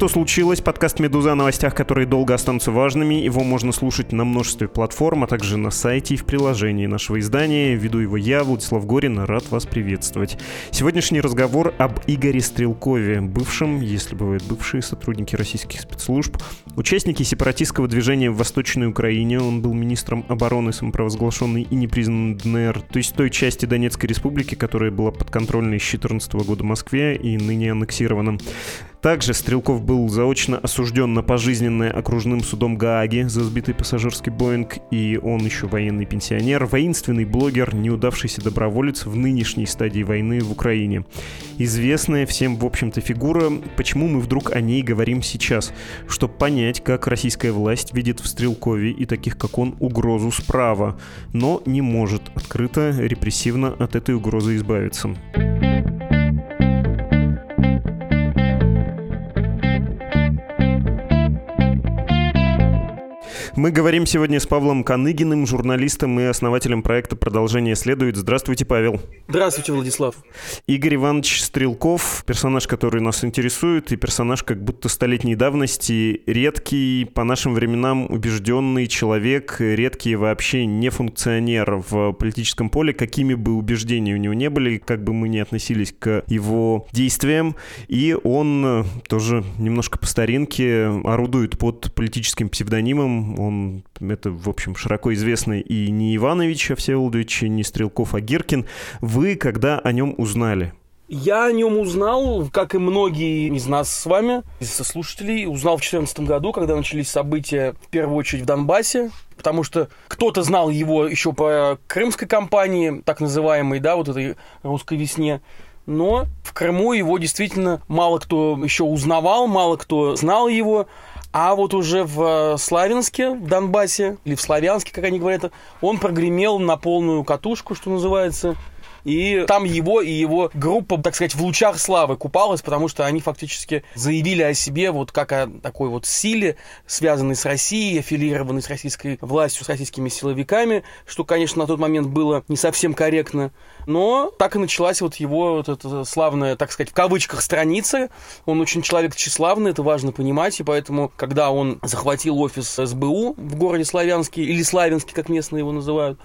«Что случилось?» Подкаст «Медуза» о новостях, которые долго останутся важными. Его можно слушать на множестве платформ, а также на сайте и в приложении нашего издания. Веду его я, Владислав Горин, рад вас приветствовать. Сегодняшний разговор об Игоре Стрелкове, бывшем, если бывают бывшие сотрудники российских спецслужб, участники сепаратистского движения в Восточной Украине. Он был министром обороны самопровозглашенной и непризнанной ДНР, то есть той части Донецкой республики, которая была подконтрольной с 2014 года Москве и ныне аннексирована. Также Стрелков был заочно осужден на пожизненное окружным судом Гааги за сбитый пассажирский Боинг, и он еще военный пенсионер, воинственный блогер, неудавшийся доброволец в нынешней стадии войны в Украине. Известная всем, в общем-то, фигура, почему мы вдруг о ней говорим сейчас, чтобы понять, как российская власть видит в Стрелкове и таких, как он, угрозу справа, но не может открыто, репрессивно от этой угрозы избавиться. Мы говорим сегодня с Павлом Каныгиным, журналистом и основателем проекта «Продолжение следует». Здравствуйте, Павел. Здравствуйте, Владислав. Игорь Иванович Стрелков, персонаж, который нас интересует, и персонаж как будто столетней давности, редкий, по нашим временам убежденный человек, редкий вообще не функционер в политическом поле, какими бы убеждения у него не были, как бы мы ни относились к его действиям. И он тоже немножко по старинке орудует под политическим псевдонимом. Он это, в общем, широко известный и не Иванович Всеволодович, не Стрелков, а Гиркин. Вы когда о нем узнали? Я о нем узнал, как и многие из нас с вами, из слушателей, узнал в 2014 году, когда начались события, в первую очередь, в Донбассе, потому что кто-то знал его еще по крымской кампании, так называемой, да, вот этой русской весне, но в Крыму его действительно мало кто еще узнавал, мало кто знал его, а вот уже в э, Славянске, в Донбассе, или в Славянске, как они говорят, он прогремел на полную катушку, что называется. И там его и его группа, так сказать, в лучах славы купалась, потому что они фактически заявили о себе вот как о такой вот силе, связанной с Россией, аффилированной с российской властью, с российскими силовиками, что, конечно, на тот момент было не совсем корректно. Но так и началась вот его вот эта славная, так сказать, в кавычках страница. Он очень человек тщеславный, это важно понимать, и поэтому, когда он захватил офис СБУ в городе Славянске, или Славянске, как местные его называют,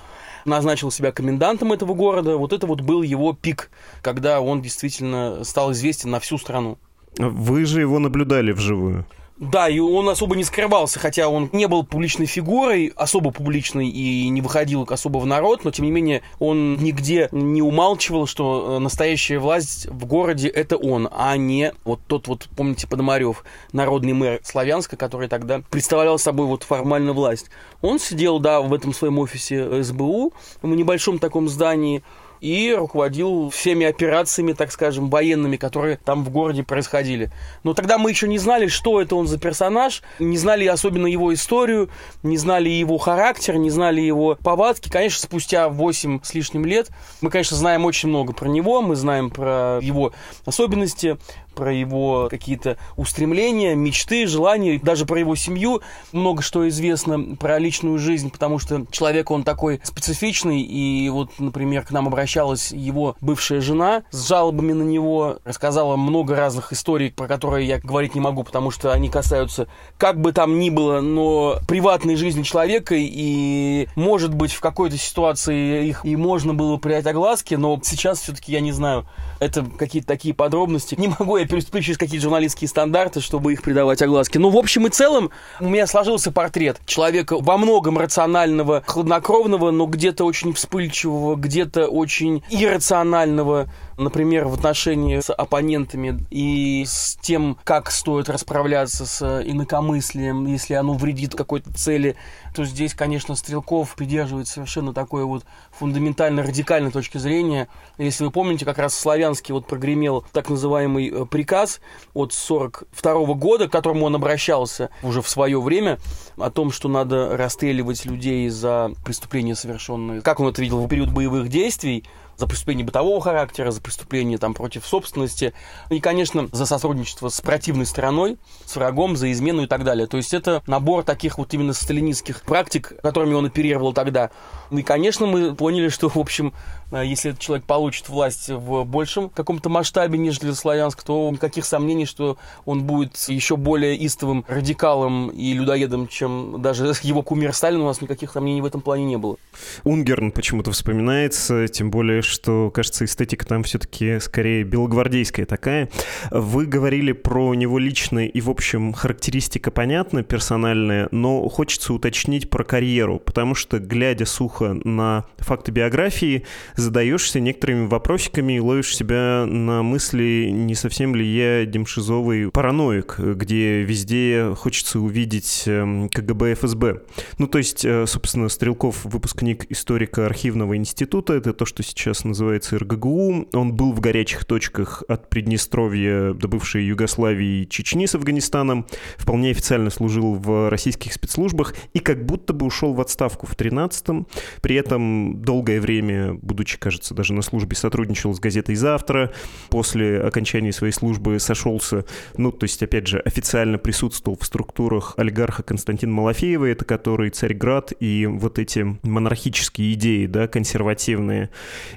назначил себя комендантом этого города. Вот это вот был его пик, когда он действительно стал известен на всю страну. Вы же его наблюдали вживую. Да, и он особо не скрывался, хотя он не был публичной фигурой, особо публичной и не выходил особо в народ, но тем не менее он нигде не умалчивал, что э, настоящая власть в городе это он, а не вот тот вот, помните, Подомарев, народный мэр Славянска, который тогда представлял собой вот формально власть. Он сидел, да, в этом своем офисе СБУ, в небольшом таком здании, и руководил всеми операциями, так скажем, военными, которые там в городе происходили. Но тогда мы еще не знали, что это он за персонаж, не знали особенно его историю, не знали его характер, не знали его повадки. Конечно, спустя 8 с лишним лет мы, конечно, знаем очень много про него, мы знаем про его особенности, про его какие-то устремления, мечты, желания, даже про его семью. Много что известно про личную жизнь, потому что человек, он такой специфичный, и вот, например, к нам обращалась его бывшая жена с жалобами на него, рассказала много разных историй, про которые я говорить не могу, потому что они касаются, как бы там ни было, но приватной жизни человека, и, может быть, в какой-то ситуации их и можно было принять огласки, но сейчас все-таки я не знаю, это какие-то такие подробности. Не могу я переступить через какие-то журналистские стандарты, чтобы их придавать огласке. Но в общем и целом у меня сложился портрет человека во многом рационального, хладнокровного, но где-то очень вспыльчивого, где-то очень иррационального, например, в отношении с оппонентами и с тем, как стоит расправляться с инакомыслием, если оно вредит какой-то цели, то здесь, конечно, Стрелков придерживает совершенно такой вот фундаментально радикальной точки зрения. Если вы помните, как раз Славянский вот прогремел так называемый э, приказ от 42 года, к которому он обращался уже в свое время, о том, что надо расстреливать людей за преступления совершенные. Как он это видел в период боевых действий, за преступление бытового характера, за преступление там, против собственности, и, конечно, за сотрудничество с противной стороной, с врагом, за измену и так далее. То есть это набор таких вот именно сталинистских практик, которыми он оперировал тогда. Ну и, конечно, мы поняли, что, в общем, э, если этот человек получит власть в большем каком-то масштабе, нежели Славянск, то никаких сомнений, что он будет еще более истовым радикалом и людоедом, чем даже его кумир Сталин, у нас никаких сомнений в этом плане не было. Унгерн почему-то вспоминается, тем более, что, кажется, эстетика там все-таки скорее белогвардейская такая. Вы говорили про него лично, и, в общем, характеристика понятна, персональная, но хочется уточнить про карьеру, потому что, глядя сухо на факты биографии, задаешься некоторыми вопросиками и ловишь себя на мысли, не совсем ли я демшизовый параноик, где везде хочется увидеть эм, КГБ ФСБ. Ну, то есть, э, собственно, Стрелков выпускник историко-архивного института, это то, что сейчас сейчас называется РГГУ. Он был в горячих точках от Приднестровья до бывшей Югославии и Чечни с Афганистаном. Вполне официально служил в российских спецслужбах и как будто бы ушел в отставку в 13-м. При этом долгое время, будучи, кажется, даже на службе, сотрудничал с газетой «Завтра». После окончания своей службы сошелся, ну, то есть, опять же, официально присутствовал в структурах олигарха Константина Малафеева, это который Царьград и вот эти монархические идеи, да, консервативные.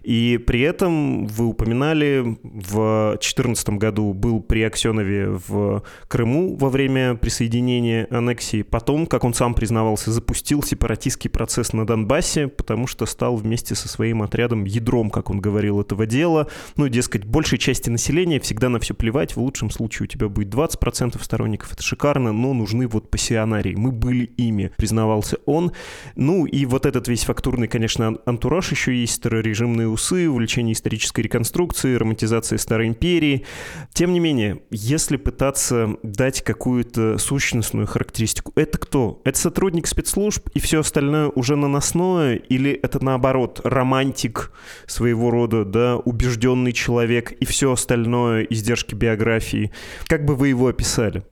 И при этом вы упоминали, в 2014 году был при Аксенове в Крыму во время присоединения аннексии. Потом, как он сам признавался, запустил сепаратистский процесс на Донбассе, потому что стал вместе со своим отрядом ядром, как он говорил, этого дела. Ну, дескать, большей части населения всегда на все плевать. В лучшем случае у тебя будет 20% сторонников. Это шикарно, но нужны вот пассионарии. Мы были ими, признавался он. Ну, и вот этот весь фактурный, конечно, антураж еще есть, старорежимные усы, увлечение исторической реконструкцией, романтизацией Старой Империи. Тем не менее, если пытаться дать какую-то сущностную характеристику, это кто? Это сотрудник спецслужб и все остальное уже наносное? Или это наоборот, романтик своего рода, да, убежденный человек и все остальное издержки биографии? Как бы вы его описали?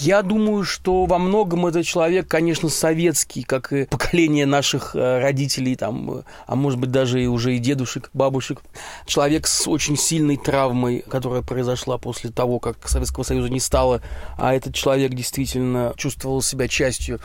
Я думаю, что во многом этот человек, конечно, советский, как и поколение наших э, родителей, там, э, а может быть даже и уже и дедушек, бабушек. Человек с очень сильной травмой, которая произошла после того, как Советского Союза не стало, а этот человек действительно чувствовал себя частью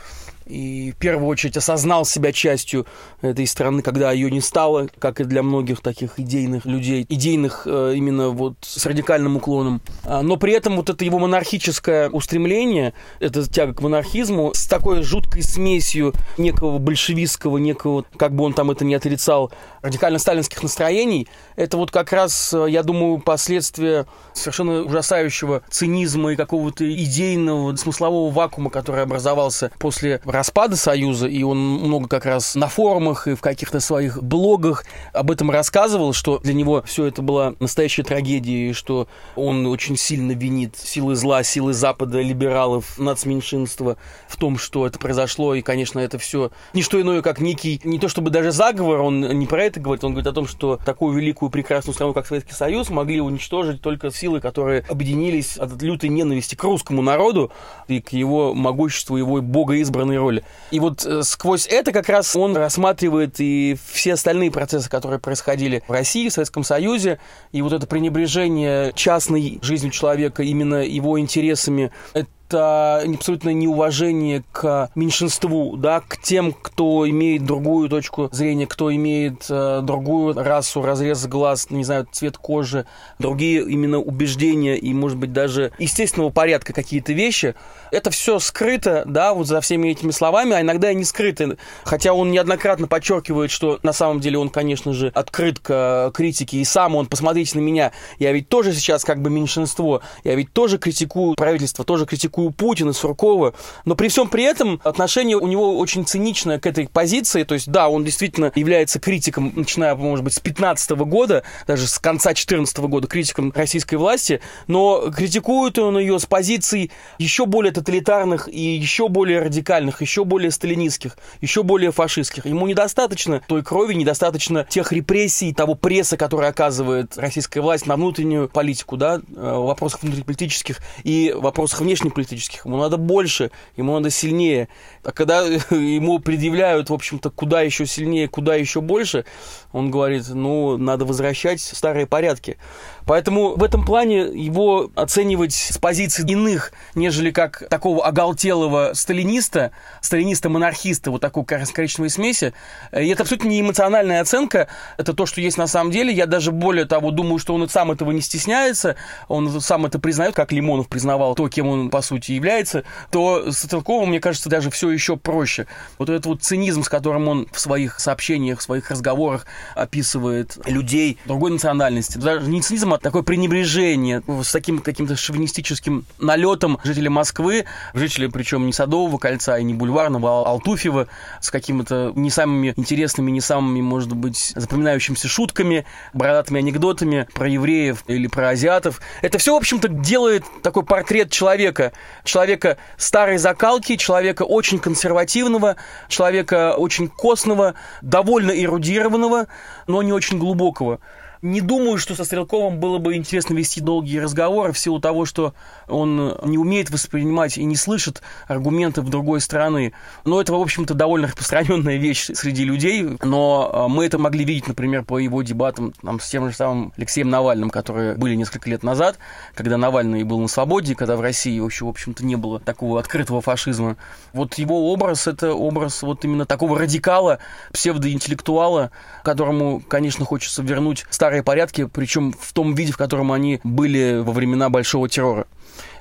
и в первую очередь осознал себя частью этой страны, когда ее не стало, как и для многих таких идейных людей, идейных э, именно вот с радикальным уклоном. А, но при этом вот это его монархическое устремление, эта тяга к монархизму с такой жуткой смесью некого большевистского, некого, как бы он там это не отрицал, радикально-сталинских настроений, это вот как раз, э, я думаю, последствия совершенно ужасающего цинизма и какого-то идейного, смыслового вакуума, который образовался после распада Союза, и он много как раз на форумах и в каких-то своих блогах об этом рассказывал, что для него все это была настоящая трагедия, и что он очень сильно винит силы зла, силы Запада, либералов, нацменьшинства в том, что это произошло, и, конечно, это все не что иное, как некий, не то чтобы даже заговор, он не про это говорит, он говорит о том, что такую великую прекрасную страну, как Советский Союз, могли уничтожить только силы, которые объединились от лютой ненависти к русскому народу и к его могуществу, его богоизбранной роли. И вот э, сквозь это как раз он рассматривает и все остальные процессы, которые происходили в России, в Советском Союзе, и вот это пренебрежение частной жизнью человека, именно его интересами, это это абсолютно неуважение к меньшинству, да, к тем, кто имеет другую точку зрения, кто имеет э, другую расу, разрез глаз, не знаю, цвет кожи, другие именно убеждения и, может быть, даже естественного порядка какие-то вещи. Это все скрыто, да, вот за всеми этими словами, а иногда и не скрыто. Хотя он неоднократно подчеркивает, что на самом деле он, конечно же, открыт к критике, и сам он, посмотрите на меня, я ведь тоже сейчас как бы меньшинство, я ведь тоже критикую правительство, тоже критикую критикую Путина, Суркова, но при всем при этом отношение у него очень циничное к этой позиции, то есть, да, он действительно является критиком, начиная, может быть, с 15 года, даже с конца 14 года, критиком российской власти, но критикует он ее с позиций еще более тоталитарных и еще более радикальных, еще более сталинистских, еще более фашистских. Ему недостаточно той крови, недостаточно тех репрессий, того пресса, который оказывает российская власть на внутреннюю политику, да, э, в вопросах внутриполитических и вопросах внешнеполитических. Ему надо больше, ему надо сильнее. А когда ему предъявляют, в общем-то, куда еще сильнее, куда еще больше, он говорит, ну, надо возвращать старые порядки. Поэтому в этом плане его оценивать с позиций иных, нежели как такого оголтелого сталиниста, сталиниста-монархиста, вот такой коричневой смеси, э, это абсолютно не эмоциональная оценка, это то, что есть на самом деле. Я даже более того думаю, что он сам этого не стесняется, он сам это признает, как Лимонов признавал то, кем он по сути является, то с Стрелковым, мне кажется, даже все еще проще. Вот этот вот цинизм, с которым он в своих сообщениях, в своих разговорах описывает людей другой национальности, даже не цинизм, а такое пренебрежение с таким каким-то шовинистическим налетом жителей Москвы, жителей, причем не Садового кольца и не Бульварного, а Алтуфьева, с какими-то не самыми интересными, не самыми, может быть, запоминающимися шутками, бородатыми анекдотами про евреев или про азиатов. Это все, в общем-то, делает такой портрет человека. Человека старой закалки, человека очень консервативного, человека очень костного, довольно эрудированного, но не очень глубокого. Не думаю, что со Стрелковым было бы интересно вести долгие разговоры в силу того, что он не умеет воспринимать и не слышит аргументов другой стороны. Но это, в общем-то, довольно распространенная вещь среди людей. Но а, мы это могли видеть, например, по его дебатам там, с тем же самым Алексеем Навальным, которые были несколько лет назад, когда Навальный был на свободе, когда в России вообще, в общем-то, не было такого открытого фашизма. Вот его образ — это образ вот именно такого радикала, псевдоинтеллектуала, которому, конечно, хочется вернуть старый старые порядки, причем в том виде, в котором они были во времена Большого террора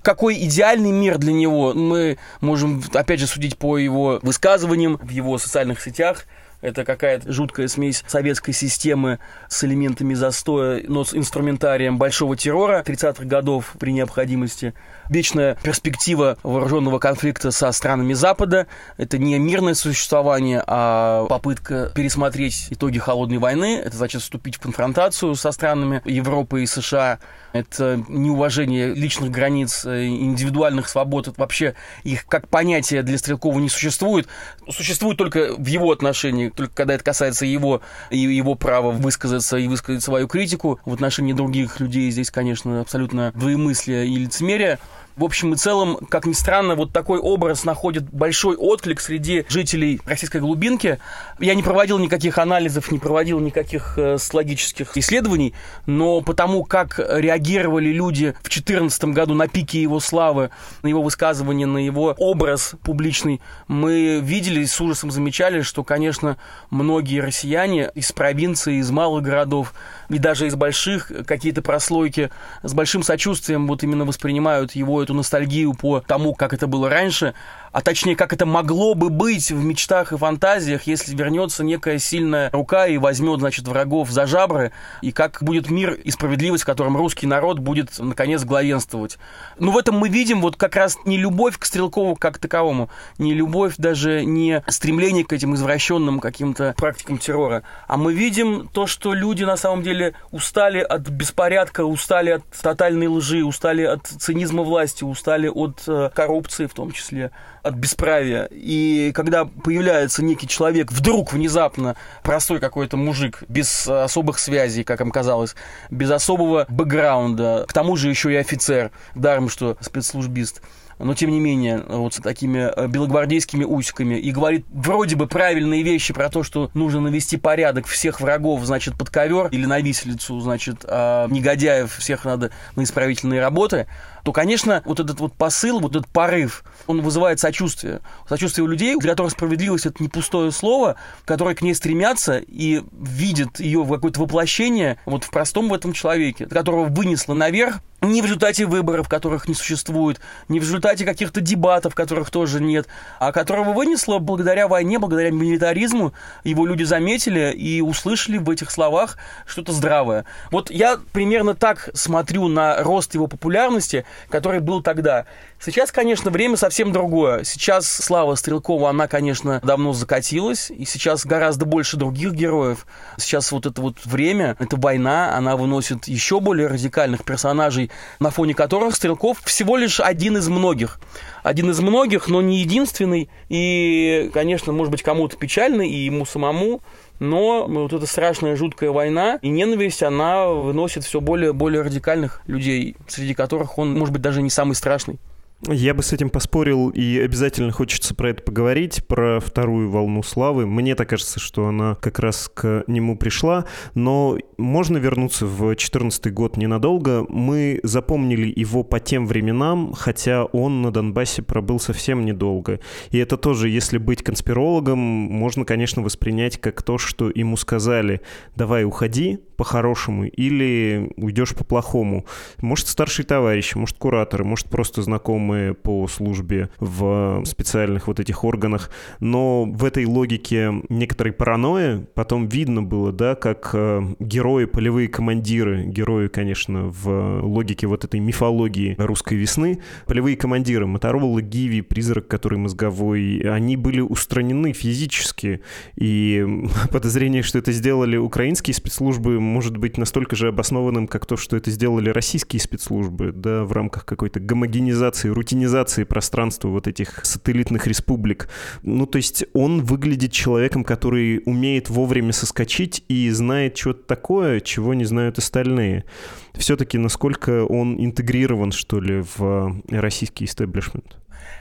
какой идеальный мир для него, мы можем, опять же, судить по его высказываниям в его социальных сетях. Это какая-то жуткая смесь советской системы с элементами застоя, но с инструментарием большого террора 30-х годов при необходимости. Вечная перспектива вооруженного конфликта со странами Запада. Это не мирное существование, а попытка пересмотреть итоги холодной войны. Это значит вступить в конфронтацию со странами Европы и США. Это неуважение личных границ, э, индивидуальных свобод. Это вообще их как понятие для Стрелкова не существует. Существует только в его отношении только когда это касается его и его права высказаться и высказать свою критику в отношении других людей, здесь, конечно, абсолютно двоемыслие и лицемерие. В общем и целом, как ни странно, вот такой образ находит большой отклик среди жителей российской глубинки. Я не проводил никаких анализов, не проводил никаких э, логических исследований, но потому как реагировали люди в 2014 году на пике его славы, на его высказывания, на его образ публичный, мы видели и с ужасом замечали, что, конечно, многие россияне из провинции, из малых городов и даже из больших какие-то прослойки с большим сочувствием вот именно воспринимают его эту ностальгию по тому, как это было раньше, а точнее, как это могло бы быть в мечтах и фантазиях, если вернется некая сильная рука и возьмет, значит, врагов за жабры, и как будет мир и справедливость, в котором русский народ будет, наконец, главенствовать. Ну, в этом мы видим вот как раз не любовь к Стрелкову как таковому, не любовь, даже не стремление к этим извращенным каким-то практикам террора, а мы видим то, что люди на самом деле устали от беспорядка, устали от тотальной лжи, устали от цинизма власти, устали от э, коррупции в том числе от бесправия. И когда появляется некий человек, вдруг внезапно простой какой-то мужик, без особых связей, как им казалось, без особого бэкграунда, к тому же еще и офицер, даром что спецслужбист, но тем не менее, вот с такими э, белогвардейскими усиками, и говорит вроде бы правильные вещи про то, что нужно навести порядок всех врагов, значит, под ковер или на виселицу, значит, а негодяев всех надо на исправительные работы, то, конечно, вот этот вот посыл, вот этот порыв, он вызывает сочувствие. Сочувствие у людей, для которых справедливость – это не пустое слово, которые к ней стремятся и видят ее в какое-то воплощение вот в простом в этом человеке, которого вынесло наверх, не в результате выборов, которых не существует, не в результате каких-то дебатов, которых тоже нет, а которого вынесло благодаря войне, благодаря милитаризму, его люди заметили и услышали в этих словах что-то здравое. Вот я примерно так смотрю на рост его популярности, который был тогда. Сейчас, конечно, время совсем другое. Сейчас слава Стрелкова, она, конечно, давно закатилась, и сейчас гораздо больше других героев. Сейчас вот это вот время, эта война, она выносит еще более радикальных персонажей, на фоне которых Стрелков всего лишь один из многих. Один из многих, но не единственный. И, конечно, может быть, кому-то печально, и ему самому, но вот эта страшная, жуткая война и ненависть, она выносит все более более радикальных людей, среди которых он, может быть, даже не самый страшный. Я бы с этим поспорил, и обязательно хочется про это поговорить, про вторую волну славы. Мне так кажется, что она как раз к нему пришла, но можно вернуться в 2014 год ненадолго. Мы запомнили его по тем временам, хотя он на Донбассе пробыл совсем недолго. И это тоже, если быть конспирологом, можно, конечно, воспринять как то, что ему сказали «давай уходи по-хорошему» или «уйдешь по-плохому». Может, старший товарищ, может, кураторы, может, просто знакомый знакомые по службе в специальных вот этих органах, но в этой логике некоторой паранойи потом видно было, да, как э, герои, полевые командиры, герои, конечно, в логике вот этой мифологии русской весны, полевые командиры, Моторола, Гиви, Призрак, который мозговой, они были устранены физически, и подозрение, что это сделали украинские спецслужбы, может быть настолько же обоснованным, как то, что это сделали российские спецслужбы, да, в рамках какой-то гомогенизации рутинизации пространства вот этих сателлитных республик. Ну, то есть он выглядит человеком, который умеет вовремя соскочить и знает что-то такое, чего не знают остальные. Все-таки насколько он интегрирован, что ли, в российский истеблишмент?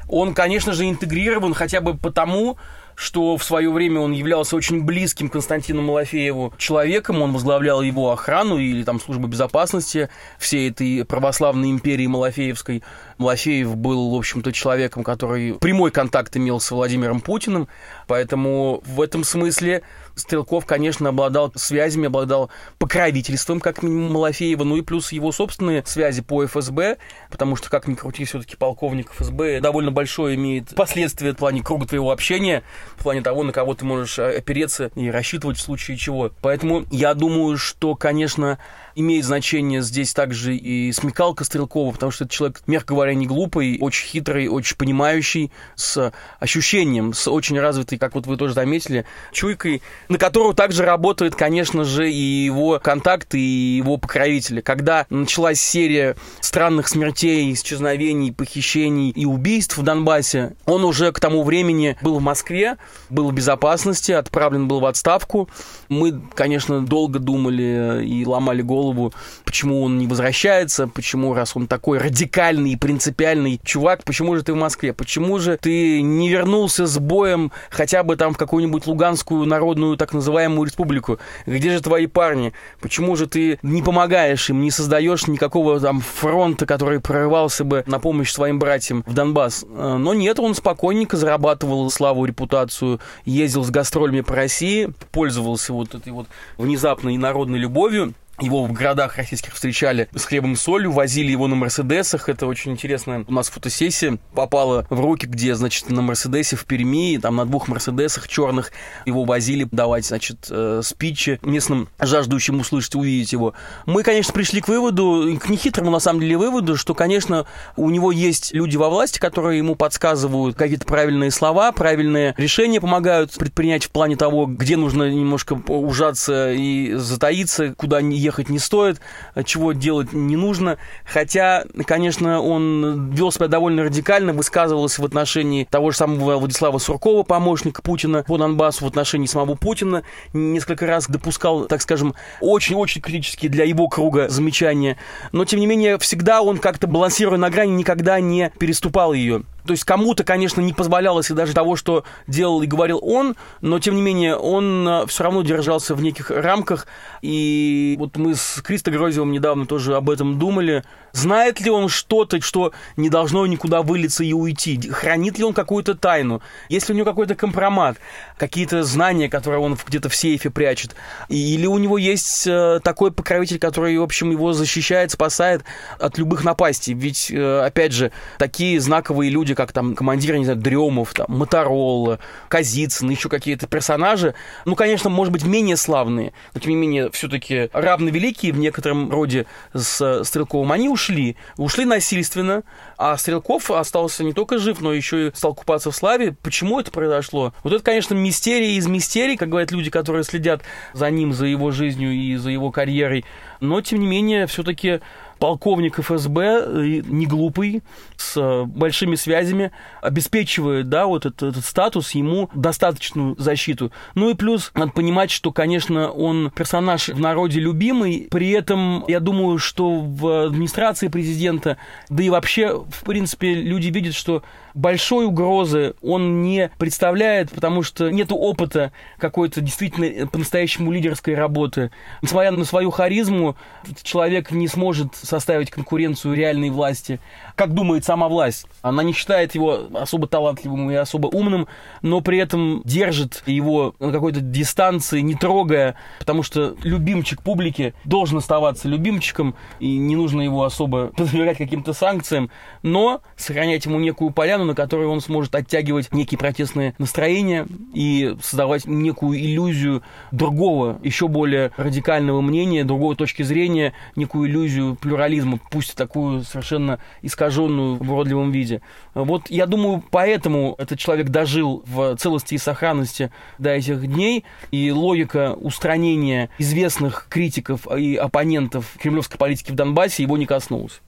Он, конечно же, интегрирован хотя бы потому, что в свое время он являлся очень близким Константину Малафееву человеком, он возглавлял его охрану или там службу безопасности всей этой православной империи Малафеевской. Малафеев был, в общем-то, человеком, который прямой контакт имел с Владимиром Путиным, поэтому в этом смысле Стрелков, конечно, обладал связями, обладал покровительством, как минимум, Малафеева, ну и плюс его собственные связи по ФСБ, потому что, как ни крути, все-таки полковник ФСБ довольно большое имеет последствия в плане круга твоего общения, в плане того, на кого ты можешь э, опереться и рассчитывать в случае чего. Поэтому я думаю, что, конечно, имеет значение здесь также и смекалка Стрелкова, потому что это человек, мягко говоря, не глупый, очень хитрый, очень понимающий, с ощущением, с очень развитой, как вот вы тоже заметили, чуйкой, на которую также работает, конечно же, и его контакты, и его покровители. Когда началась серия странных смертей, исчезновений, похищений и убийств в Донбассе, он уже к тому времени был в Москве, был в безопасности, отправлен был в отставку. Мы, конечно, долго думали и ломали голову, голову, почему он не возвращается, почему, раз он такой радикальный и принципиальный чувак, почему же ты в Москве, почему же ты не вернулся с боем хотя бы там в какую-нибудь Луганскую народную так называемую республику, где же твои парни, почему же ты не помогаешь им, не создаешь никакого там фронта, который прорывался бы на помощь своим братьям в Донбасс. Э, но нет, он спокойненько зарабатывал славу, репутацию, ездил с гастролями по России, пользовался вот этой вот внезапной народной любовью. Его в городах российских встречали с хлебом и солью, возили его на Мерседесах. Это очень интересная у нас фотосессия попала в руки, где, значит, на Мерседесе в Перми, там на двух Мерседесах черных его возили давать, значит, э, спичи местным жаждущим услышать, увидеть его. Мы, конечно, пришли к выводу, к нехитрому, на самом деле, выводу, что, конечно, у него есть люди во власти, которые ему подсказывают какие-то правильные слова, правильные решения помогают предпринять в плане того, где нужно немножко ужаться и затаиться, куда не ехать не стоит, чего делать не нужно. Хотя, конечно, он вел себя довольно радикально, высказывался в отношении того же самого Владислава Суркова, помощника Путина по Донбассу, в отношении самого Путина. Несколько раз допускал, так скажем, очень-очень критические для его круга замечания. Но, тем не менее, всегда он как-то балансируя на грани, никогда не переступал ее. То есть кому-то, конечно, не позволялось и даже того, что делал и говорил он, но тем не менее он э, все равно держался в неких рамках. И вот мы с Кристо Грозевым недавно тоже об этом думали. Знает ли он что-то, что не должно никуда вылиться и уйти? Хранит ли он какую-то тайну? Есть ли у него какой-то компромат? Какие-то знания, которые он где-то в сейфе прячет? Или у него есть э, такой покровитель, который, в общем, его защищает, спасает от любых напастей? Ведь, э, опять же, такие знаковые люди, как там командир, не знаю, Дремов, там, Моторолла, Казицын, еще какие-то персонажи, ну, конечно, может быть, менее славные, но, тем не менее, все-таки равно великие в некотором роде с Стрелковым, они ушли ушли. Ушли насильственно, а Стрелков остался не только жив, но еще и стал купаться в славе. Почему это произошло? Вот это, конечно, мистерия из мистерий, как говорят люди, которые следят за ним, за его жизнью и за его карьерой. Но, тем не менее, все-таки полковник ФСБ, э, не глупый, с э, большими связями, обеспечивает, да, вот этот, этот статус, ему достаточную защиту. Ну и плюс, надо понимать, что, конечно, он персонаж в народе любимый, при этом, я думаю, что в администрации президента, да и вообще, в принципе, люди видят, что большой угрозы он не представляет, потому что нет опыта какой-то действительно по-настоящему лидерской работы. Несмотря на свою харизму, человек не сможет составить конкуренцию реальной власти. Как думает сама власть, она не считает его особо талантливым и особо умным, но при этом держит его на какой-то дистанции, не трогая, потому что любимчик публики должен оставаться любимчиком, и не нужно его особо подвергать каким-то санкциям, но сохранять ему некую поляну, на которой он сможет оттягивать некие протестные настроения и создавать некую иллюзию другого, еще более радикального мнения, другой точки зрения, некую иллюзию плюрализма, пусть такую совершенно искаженную в уродливом виде. Вот я думаю, поэтому этот человек дожил в целости и сохранности до этих дней, и логика устранения известных критиков и оппонентов кремлевской политики в Донбассе его не коснулась.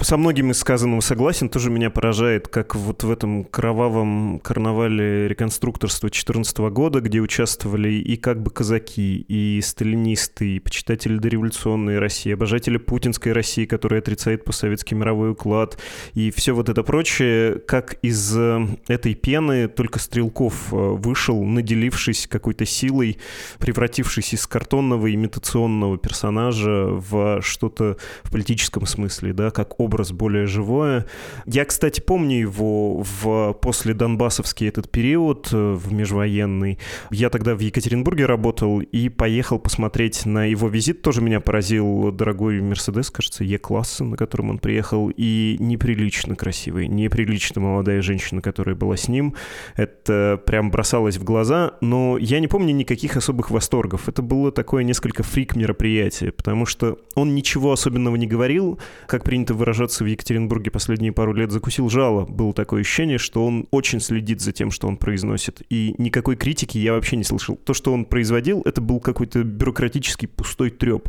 Со многим из сказанного согласен. Тоже меня поражает, как вот в этом кровавом карнавале реконструкторства 2014 года, где участвовали и как бы казаки, и сталинисты, и почитатели дореволюционной России, обожатели путинской России, которая отрицает постсоветский мировой уклад, и все вот это прочее, как из э, этой пены только Стрелков э, вышел, наделившись какой-то силой, превратившись из картонного имитационного персонажа в что-то в политическом смысле, да, как образ более живое. Я, кстати, помню его в после Донбассовский этот период, э, в межвоенный. Я тогда в Екатеринбурге работал и поехал посмотреть на его визит. Тоже меня поразил дорогой Мерседес, кажется, Е-класса, на котором он приехал, и неприлично красивый, неприлично молодая женщина, которая была с ним. Это прям бросалось в глаза, но я не помню никаких особых восторгов. Это было такое несколько фрик мероприятие, потому что он ничего особенного не говорил, как при принято выражаться в Екатеринбурге последние пару лет, закусил жало. Было такое ощущение, что он очень следит за тем, что он произносит. И никакой критики я вообще не слышал. То, что он производил, это был какой-то бюрократический пустой треп.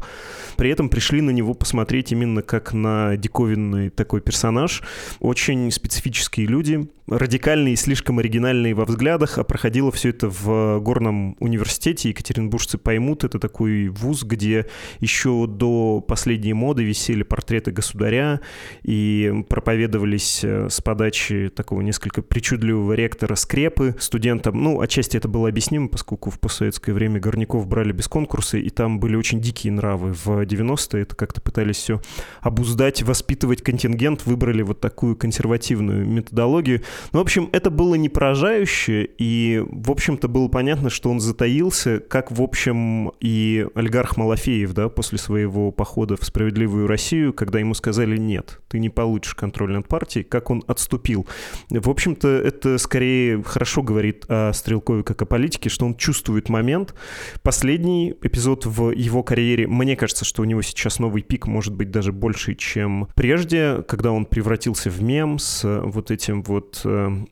При этом пришли на него посмотреть именно как на диковинный такой персонаж. Очень специфические люди, радикальные и слишком оригинальные во взглядах, а проходило все это в горном университете. Екатеринбуржцы поймут, это такой вуз, где еще до последней моды висели портреты государя и проповедовались э, с подачи такого несколько причудливого ректора скрепы студентам. Ну, отчасти это было объяснимо, поскольку в постсоветское время горняков брали без конкурса, и там были очень дикие нравы. В 90-е это как-то пытались все обуздать, воспитывать контингент, выбрали вот такую консервативную методологию. Ну, в общем, это было не поражающе, и, в общем-то, было понятно, что он затаился, как, в общем, и олигарх Малафеев, да, после своего похода в «Справедливую Россию», когда ему сказали, нет, ты не получишь контроль над партией, как он отступил. В общем-то, это скорее хорошо говорит о Стрелкове как о политике, что он чувствует момент. Последний эпизод в его карьере, мне кажется, что у него сейчас новый пик может быть даже больше, чем прежде, когда он превратился в мем с вот этим вот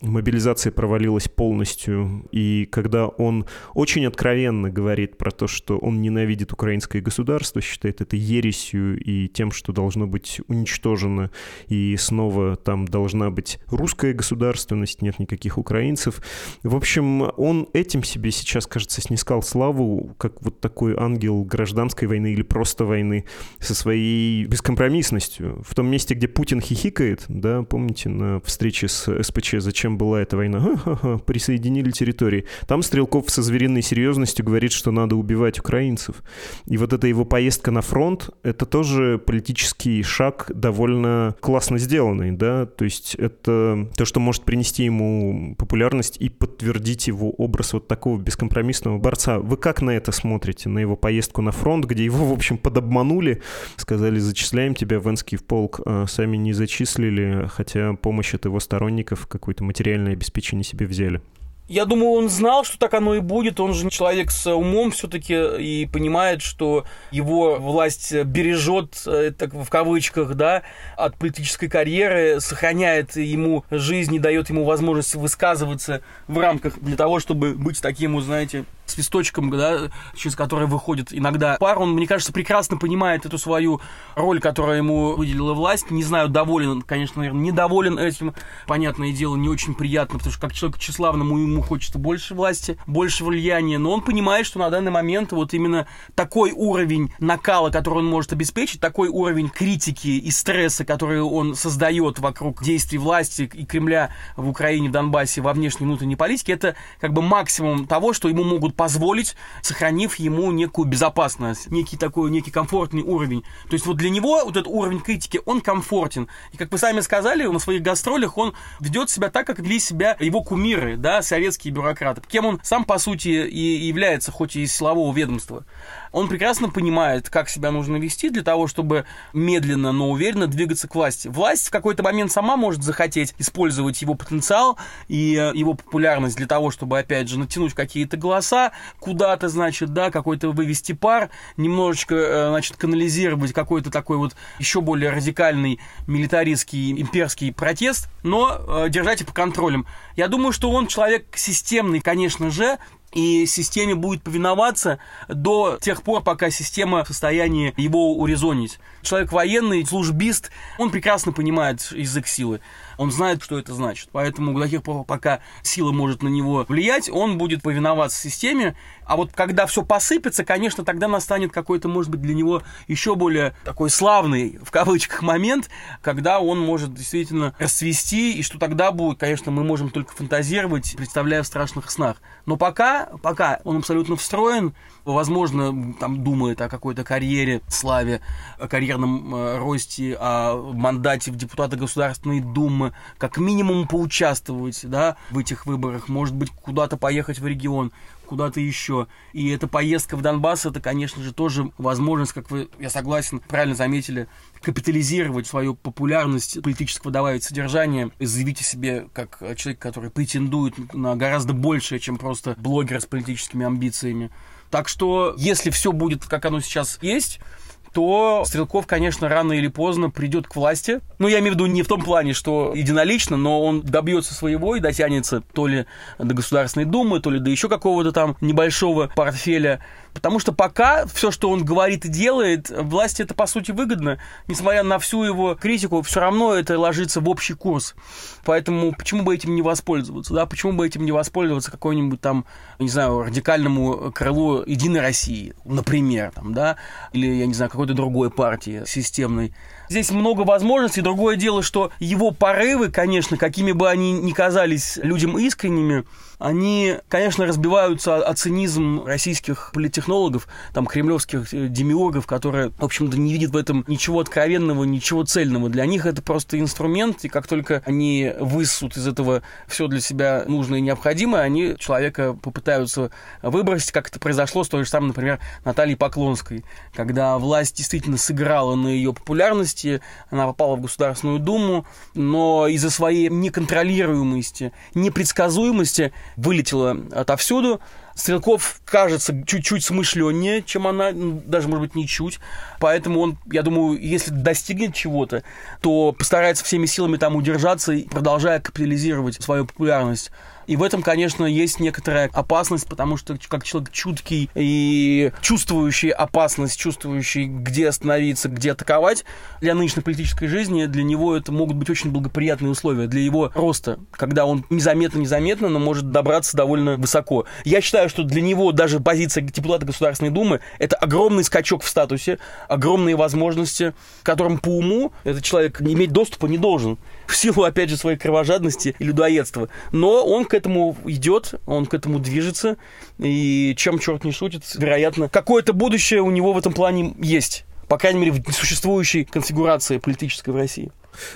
мобилизация провалилась полностью, и когда он очень откровенно говорит про то, что он ненавидит украинское государство, считает это ересью и тем, что должно быть уничтожена, и снова там должна быть русская государственность, нет никаких украинцев. В общем, он этим себе сейчас, кажется, снискал славу, как вот такой ангел гражданской войны или просто войны со своей бескомпромиссностью. В том месте, где Путин хихикает, да, помните, на встрече с СПЧ, зачем была эта война? Ха-ха-ха, присоединили территории. Там Стрелков со звериной серьезностью говорит, что надо убивать украинцев. И вот эта его поездка на фронт, это тоже политический шаг довольно классно сделанный, да, то есть это то, что может принести ему популярность и подтвердить его образ вот такого бескомпромиссного борца. Вы как на это смотрите, на его поездку на фронт, где его, в общем, подобманули, сказали, зачисляем тебя в Энский в полк, а сами не зачислили, хотя помощь от его сторонников, какое-то материальное обеспечение себе взяли? Я думаю, он знал, что так оно и будет. Он же человек с умом все-таки и понимает, что его власть бережет, э, так в кавычках, да, от политической карьеры, сохраняет ему жизнь и дает ему возможность высказываться в рамках для того, чтобы быть таким, вы знаете, свисточком, да, через который выходит иногда пар. Он, мне кажется, прекрасно понимает эту свою роль, которую ему выделила власть. Не знаю, доволен, конечно, наверное, недоволен этим. Понятное дело, не очень приятно, потому что как человек тщеславному ему хочется больше власти, больше влияния. Но он понимает, что на данный момент вот именно такой уровень накала, который он может обеспечить, такой уровень критики и стресса, который он создает вокруг действий власти и Кремля в Украине, в Донбассе, во внешней и внутренней политике, это как бы максимум того, что ему могут позволить, сохранив ему некую безопасность, некий такой, некий комфортный уровень. То есть вот для него вот этот уровень критики, он комфортен. И как вы сами сказали, на своих гастролях он ведет себя так, как вели себя его кумиры, да, советские бюрократы. Кем он сам, по сути, и является, хоть и из силового ведомства он прекрасно понимает, как себя нужно вести для того, чтобы медленно, но уверенно двигаться к власти. Власть в какой-то момент сама может захотеть использовать его потенциал и э, его популярность для того, чтобы, опять же, натянуть какие-то голоса куда-то, значит, да, какой-то вывести пар, немножечко, э, значит, канализировать какой-то такой вот еще более радикальный милитаристский имперский протест, но э, держать их под контролем. Я думаю, что он человек системный, конечно же, и системе будет повиноваться до тех пор, пока система в состоянии его урезонить. Человек военный, службист, он прекрасно понимает язык силы. Он знает, что это значит. Поэтому до тех пор, пока сила может на него влиять, он будет повиноваться системе. А вот когда все посыпется, конечно, тогда настанет какой-то, может быть, для него еще более такой славный, в кавычках, момент, когда он может действительно расцвести, и что тогда будет, конечно, мы можем только фантазировать, представляя в страшных снах. Но пока, пока он абсолютно встроен, возможно, там думает о какой-то карьере, славе, о карьерном э, росте, о мандате в депутаты Государственной Думы, как минимум поучаствовать да, в этих выборах, может быть, куда-то поехать в регион, куда-то еще. И эта поездка в Донбасс, это, конечно же, тоже возможность, как вы, я согласен, правильно заметили, капитализировать свою популярность политического добавить содержание, заявить о себе как человек, который претендует на гораздо большее, чем просто блогер с политическими амбициями. Так что, если все будет, как оно сейчас есть, то Стрелков, конечно, рано или поздно придет к власти. Ну, я имею в виду не в том плане, что единолично, но он добьется своего и дотянется то ли до Государственной Думы, то ли до еще какого-то там небольшого портфеля. Потому что пока все, что он говорит и делает, власти это по сути выгодно. Несмотря на всю его критику, все равно это ложится в общий курс. Поэтому почему бы этим не воспользоваться? Да? Почему бы этим не воспользоваться какой-нибудь там, не знаю, радикальному крылу Единой России, например, там, да? или, я не знаю, какой-то другой партии системной. Здесь много возможностей. Другое дело, что его порывы, конечно, какими бы они ни казались людям искренними, они, конечно, разбиваются о цинизм российских политтехнологов, там, кремлевских э, демиургов, которые, в общем-то, не видят в этом ничего откровенного, ничего цельного. Для них это просто инструмент, и как только они высут из этого все для себя нужное и необходимое, они человека попытаются выбросить, как это произошло с той же самой, например, Натальей Поклонской, когда власть действительно сыграла на ее популярности, она попала в Государственную Думу, но из-за своей неконтролируемости, непредсказуемости вылетела отовсюду. Стрелков кажется чуть-чуть смышленнее, чем она, даже, может быть, не чуть. Поэтому он, я думаю, если достигнет чего-то, то постарается всеми силами там удержаться, продолжая капитализировать свою популярность. И в этом, конечно, есть некоторая опасность, потому что как человек чуткий и чувствующий опасность, чувствующий, где остановиться, где атаковать, для нынешней политической жизни для него это могут быть очень благоприятные условия для его роста, когда он незаметно-незаметно, но может добраться довольно высоко. Я считаю, что для него даже позиция депутата Государственной Думы это огромный скачок в статусе, огромные возможности, которым по уму этот человек иметь доступа не должен в силу, опять же, своей кровожадности и людоедства. Но он к этому идет, он к этому движется, и чем черт не шутит, вероятно, какое-то будущее у него в этом плане есть. По крайней мере, в существующей конфигурации политической в России.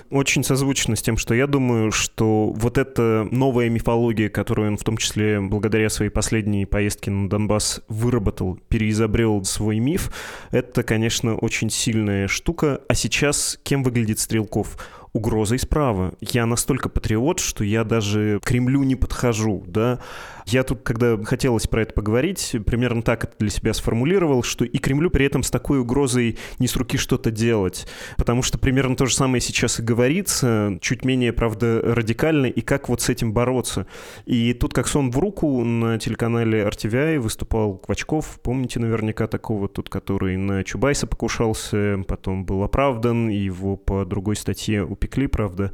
Очень созвучно с тем, что я думаю, что вот эта новая мифология, которую он в том числе благодаря своей последней поездке на Донбасс выработал, переизобрел свой миф, это, конечно, очень сильная штука. А сейчас кем выглядит Стрелков? Угрозой справа. Я настолько патриот, что я даже к Кремлю не подхожу, да. Я тут, когда хотелось про это поговорить, примерно так это для себя сформулировал, что и Кремлю при этом с такой угрозой не с руки что-то делать. Потому что примерно то же самое сейчас и говорится, чуть менее, правда, радикально, и как вот с этим бороться. И тут как сон в руку на телеканале RTVI выступал Квачков, помните наверняка такого, тут, который на Чубайса покушался, потом был оправдан, его по другой статье упекли, правда,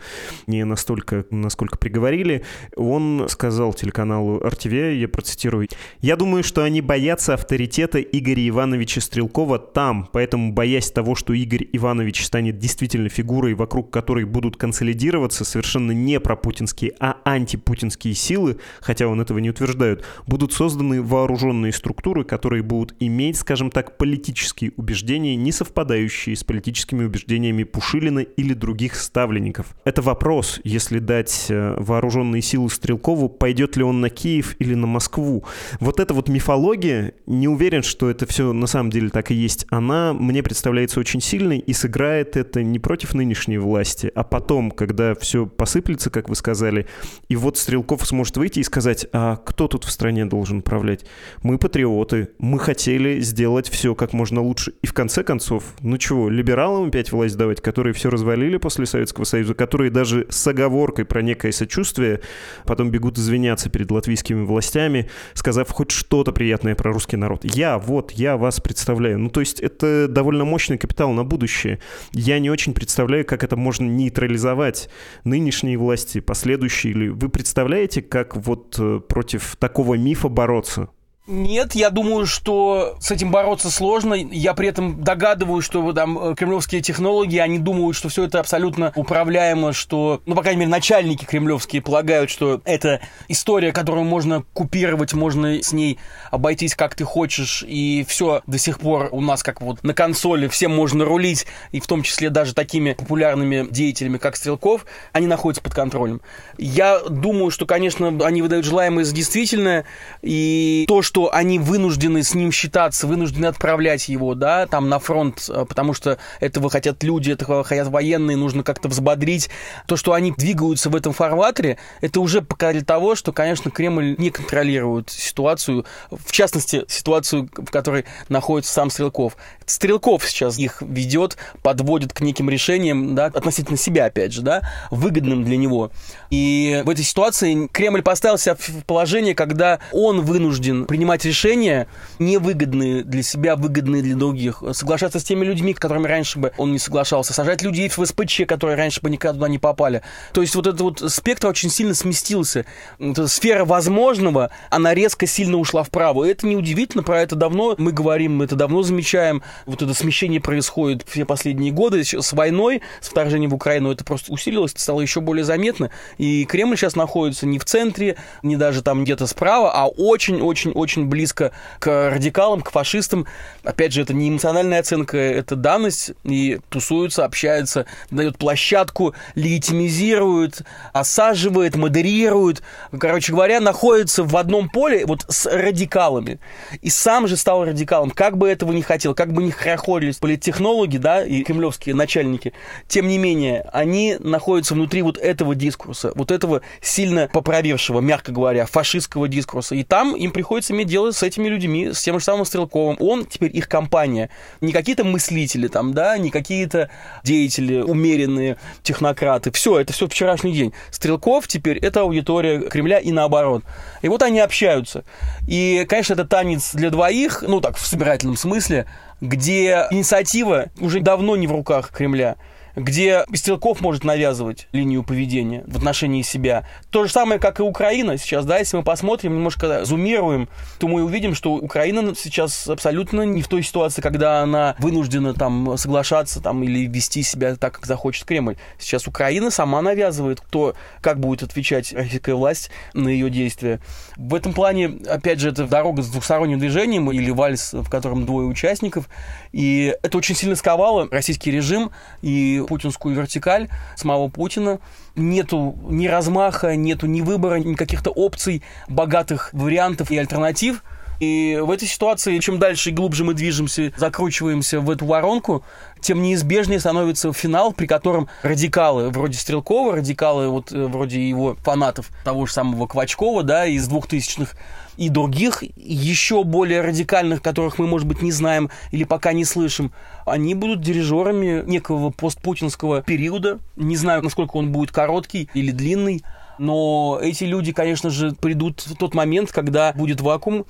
не настолько, насколько приговорили. Он сказал телеканалу RTVI, RTVI, я процитирую. «Я думаю, что они боятся авторитета Игоря Ивановича Стрелкова там, поэтому, боясь того, что Игорь Иванович станет действительно фигурой, вокруг которой будут консолидироваться совершенно не пропутинские, а антипутинские силы, хотя он этого не утверждает, будут созданы вооруженные структуры, которые будут иметь, скажем так, политические убеждения, не совпадающие с политическими убеждениями Пушилина или других ставленников. Это вопрос, если дать э, вооруженные силы Стрелкову, пойдет ли он на Киев Киев или на Москву. Вот эта вот мифология, не уверен, что это все на самом деле так и есть, она мне представляется очень сильной и сыграет это не против нынешней власти, а потом, когда все посыплется, как вы сказали, и вот Стрелков сможет выйти и сказать, а кто тут в стране должен управлять? Мы патриоты, мы хотели сделать все как можно лучше. И в конце концов, ну чего, либералам опять власть давать, которые все развалили после Советского Союза, которые даже с оговоркой про некое сочувствие потом бегут извиняться перед латвийскими российскими властями, сказав хоть что-то приятное про русский народ. Я, вот, я вас представляю. Ну, то есть это довольно мощный капитал на будущее. Я не очень представляю, как это можно нейтрализовать. Нынешние власти, последующие. Или вы представляете, как вот э, против такого мифа бороться? Нет, я думаю, что с этим бороться сложно. Я при этом догадываюсь, что там э, кремлевские технологии, они думают, что все это абсолютно управляемо, что, ну, по крайней мере, начальники кремлевские полагают, что это история, которую можно купировать, можно с ней обойтись как ты хочешь, и все до сих пор у нас как вот на консоли всем можно рулить, и в том числе даже такими популярными деятелями, как Стрелков, они находятся под контролем. Я думаю, что, конечно, они выдают желаемое за действительное, и то, что что они вынуждены с ним считаться, вынуждены отправлять его, да, там на фронт, э, потому что этого хотят люди, этого хотят военные, нужно как-то взбодрить. То, что они двигаются в этом фарватере, это уже показатель того, что, конечно, Кремль не контролирует ситуацию, в частности, ситуацию, в которой находится сам Стрелков. Стрелков сейчас их ведет, подводит к неким решениям, да, относительно себя, опять же, да, выгодным для него. И в этой ситуации Кремль поставил себя в положение, когда он вынужден принимать решения невыгодные для себя, выгодные для других, соглашаться с теми людьми, с которыми раньше бы он не соглашался, сажать людей в СПЧ, которые раньше бы никогда туда не попали. То есть вот этот вот спектр очень сильно сместился. Эта сфера возможного, она резко сильно ушла вправо. И это неудивительно, про это давно мы говорим, мы это давно замечаем. Вот это смещение происходит все последние годы. С войной, с вторжением в Украину это просто усилилось, стало еще более заметно. И Кремль сейчас находится не в центре, не даже там где-то справа, а очень-очень-очень очень близко к радикалам, к фашистам. Опять же, это не эмоциональная оценка, это данность. И тусуются, общаются, дает площадку, легитимизирует, осаживает, модерирует. Короче говоря, находится в одном поле вот с радикалами. И сам же стал радикалом. Как бы этого не хотел, как бы не хорохорились политтехнологи, да, и кремлевские начальники, тем не менее, они находятся внутри вот этого дискурса, вот этого сильно поправившего, мягко говоря, фашистского дискурса. И там им приходится иметь дело с этими людьми, с тем же самым Стрелковым. Он теперь их компания. Не какие-то мыслители там, да, не какие-то деятели, умеренные технократы. Все, это все вчерашний день. Стрелков теперь это аудитория Кремля и наоборот. И вот они общаются. И, конечно, это танец для двоих, ну так, в собирательном смысле, где инициатива уже давно не в руках Кремля где Стрелков может навязывать линию поведения в отношении себя. То же самое, как и Украина сейчас, да, если мы посмотрим, немножко зумируем, то мы увидим, что Украина сейчас абсолютно не в той ситуации, когда она вынуждена там соглашаться там или вести себя так, как захочет Кремль. Сейчас Украина сама навязывает, кто как будет отвечать российская власть на ее действия. В этом плане, опять же, это дорога с двухсторонним движением или вальс, в котором двое участников. И это очень сильно сковало российский режим и путинскую вертикаль самого Путина. Нету ни размаха, нету ни выбора, ни каких-то опций, богатых вариантов и альтернатив И в этой ситуации, чем дальше и глубже мы движемся, закручиваемся в эту воронку, тем неизбежнее становится финал, при котором радикалы вроде Стрелкова, радикалы вот э, вроде его фанатов того же самого Квачкова, да, из двухтысячных и других, еще более радикальных, которых мы, может быть, не знаем или пока не слышим, они будут дирижерами некого постпутинского периода. Не знаю, насколько он будет короткий или длинный, но эти люди, конечно же, придут в тот момент, когда будет вакуум,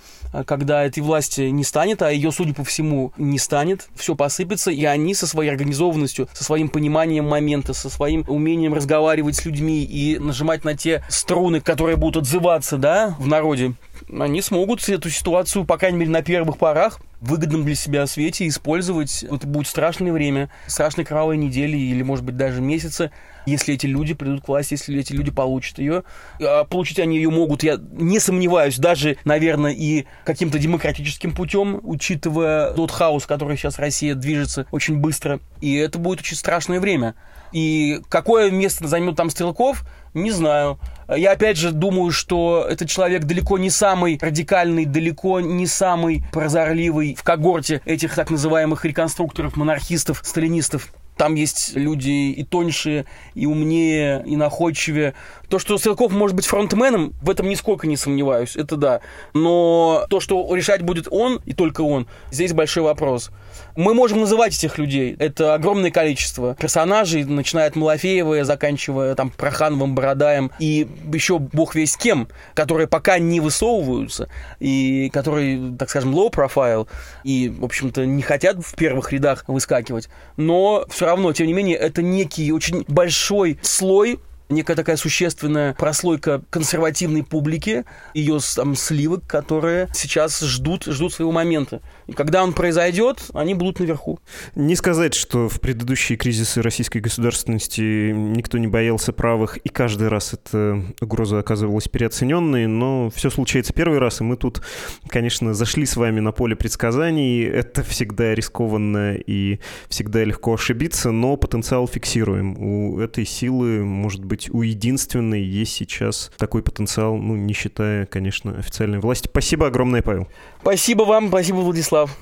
когда этой власти не станет, а ее, судя по всему, не станет, все посыпется, и они со своей организованностью, со своим пониманием момента, со своим умением разговаривать с людьми и нажимать на те струны, которые будут отзываться, да, в народе, они смогут эту ситуацию, по крайней мере, на первых порах, выгодном для себя свете использовать. Это будет страшное время, страшные кровавые недели или, может быть, даже месяцы, если эти люди придут к власти, если эти люди получат ее. А получить они ее могут, я не сомневаюсь, даже, наверное, и каким-то демократическим путем, учитывая тот хаос, который сейчас Россия движется очень быстро. И это будет очень страшное время. И какое место займет там Стрелков, не знаю. Я опять же думаю, что этот человек далеко не самый радикальный, далеко не самый прозорливый в когорте этих так называемых реконструкторов, монархистов, сталинистов. Там есть люди и тоньше, и умнее, и находчивее. То, что Стрелков может быть фронтменом, в этом нисколько не сомневаюсь, это да. Но то, что решать будет он, и только он, здесь большой вопрос. Мы можем называть этих людей. Это огромное количество персонажей, начиная от Малафеева, заканчивая там Прохановым, Бородаем и еще бог весь кем, которые пока не высовываются и которые, так скажем, low profile и, в общем-то, не хотят в первых рядах выскакивать. Но все равно, тем не менее, это некий очень большой слой некая такая существенная прослойка консервативной публики, ее там сливок, которые сейчас ждут, ждут своего момента. И когда он произойдет, они будут наверху. Не сказать, что в предыдущие кризисы российской государственности никто не боялся правых, и каждый раз эта угроза оказывалась переоцененной, но все случается первый раз, и мы тут, конечно, зашли с вами на поле предсказаний. Это всегда рискованно и всегда легко ошибиться, но потенциал фиксируем. У этой силы может быть быть, у единственной есть сейчас такой потенциал, ну, не считая, конечно, официальной власти. Спасибо огромное, Павел. Спасибо вам, спасибо, Владислав.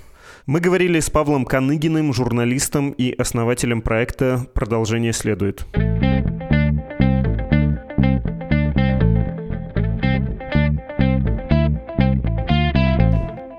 Мы говорили с Павлом Каныгиным, журналистом и основателем проекта «Продолжение следует».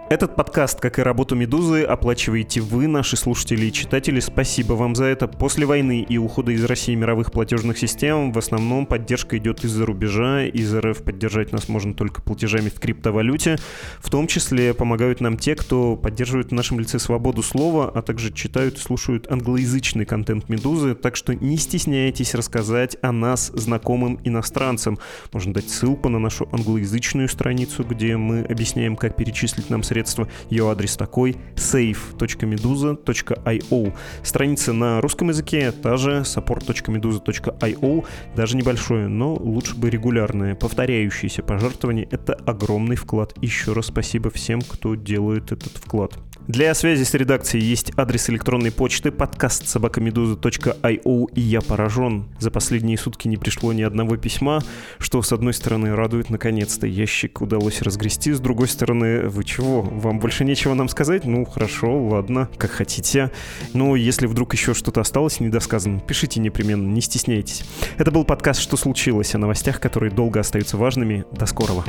Этот подкаст, как и работу «Медузы», оплачиваете вы, наши слушатели и читатели. Спасибо вам за это. После войны и ухода из России мировых платежных систем в основном поддержка идет из-за рубежа. Из РФ поддержать нас можно только платежами в криптовалюте. В том числе помогают нам те, кто поддерживает в нашем лице свободу слова, а также читают и слушают англоязычный контент «Медузы». Так что не стесняйтесь рассказать о нас знакомым иностранцам. Можно дать ссылку на нашу англоязычную страницу, где мы объясняем, как перечислить нам средства средства. Ее адрес такой save.meduza.io. Страница на русском языке, та же support.meduza.io, даже небольшое, но лучше бы регулярное, повторяющееся пожертвование. Это огромный вклад. Еще раз спасибо всем, кто делает этот вклад. Для связи с редакцией есть адрес электронной почты подкаст собакамедуза.io и я поражен. За последние сутки не пришло ни одного письма, что с одной стороны радует наконец-то. Ящик удалось разгрести, с другой стороны, вы чего? Вам больше нечего нам сказать? Ну, хорошо, ладно, как хотите. Но если вдруг еще что-то осталось недосказанным, пишите непременно, не стесняйтесь. Это был подкаст «Что случилось?» о новостях, которые долго остаются важными. До скорого.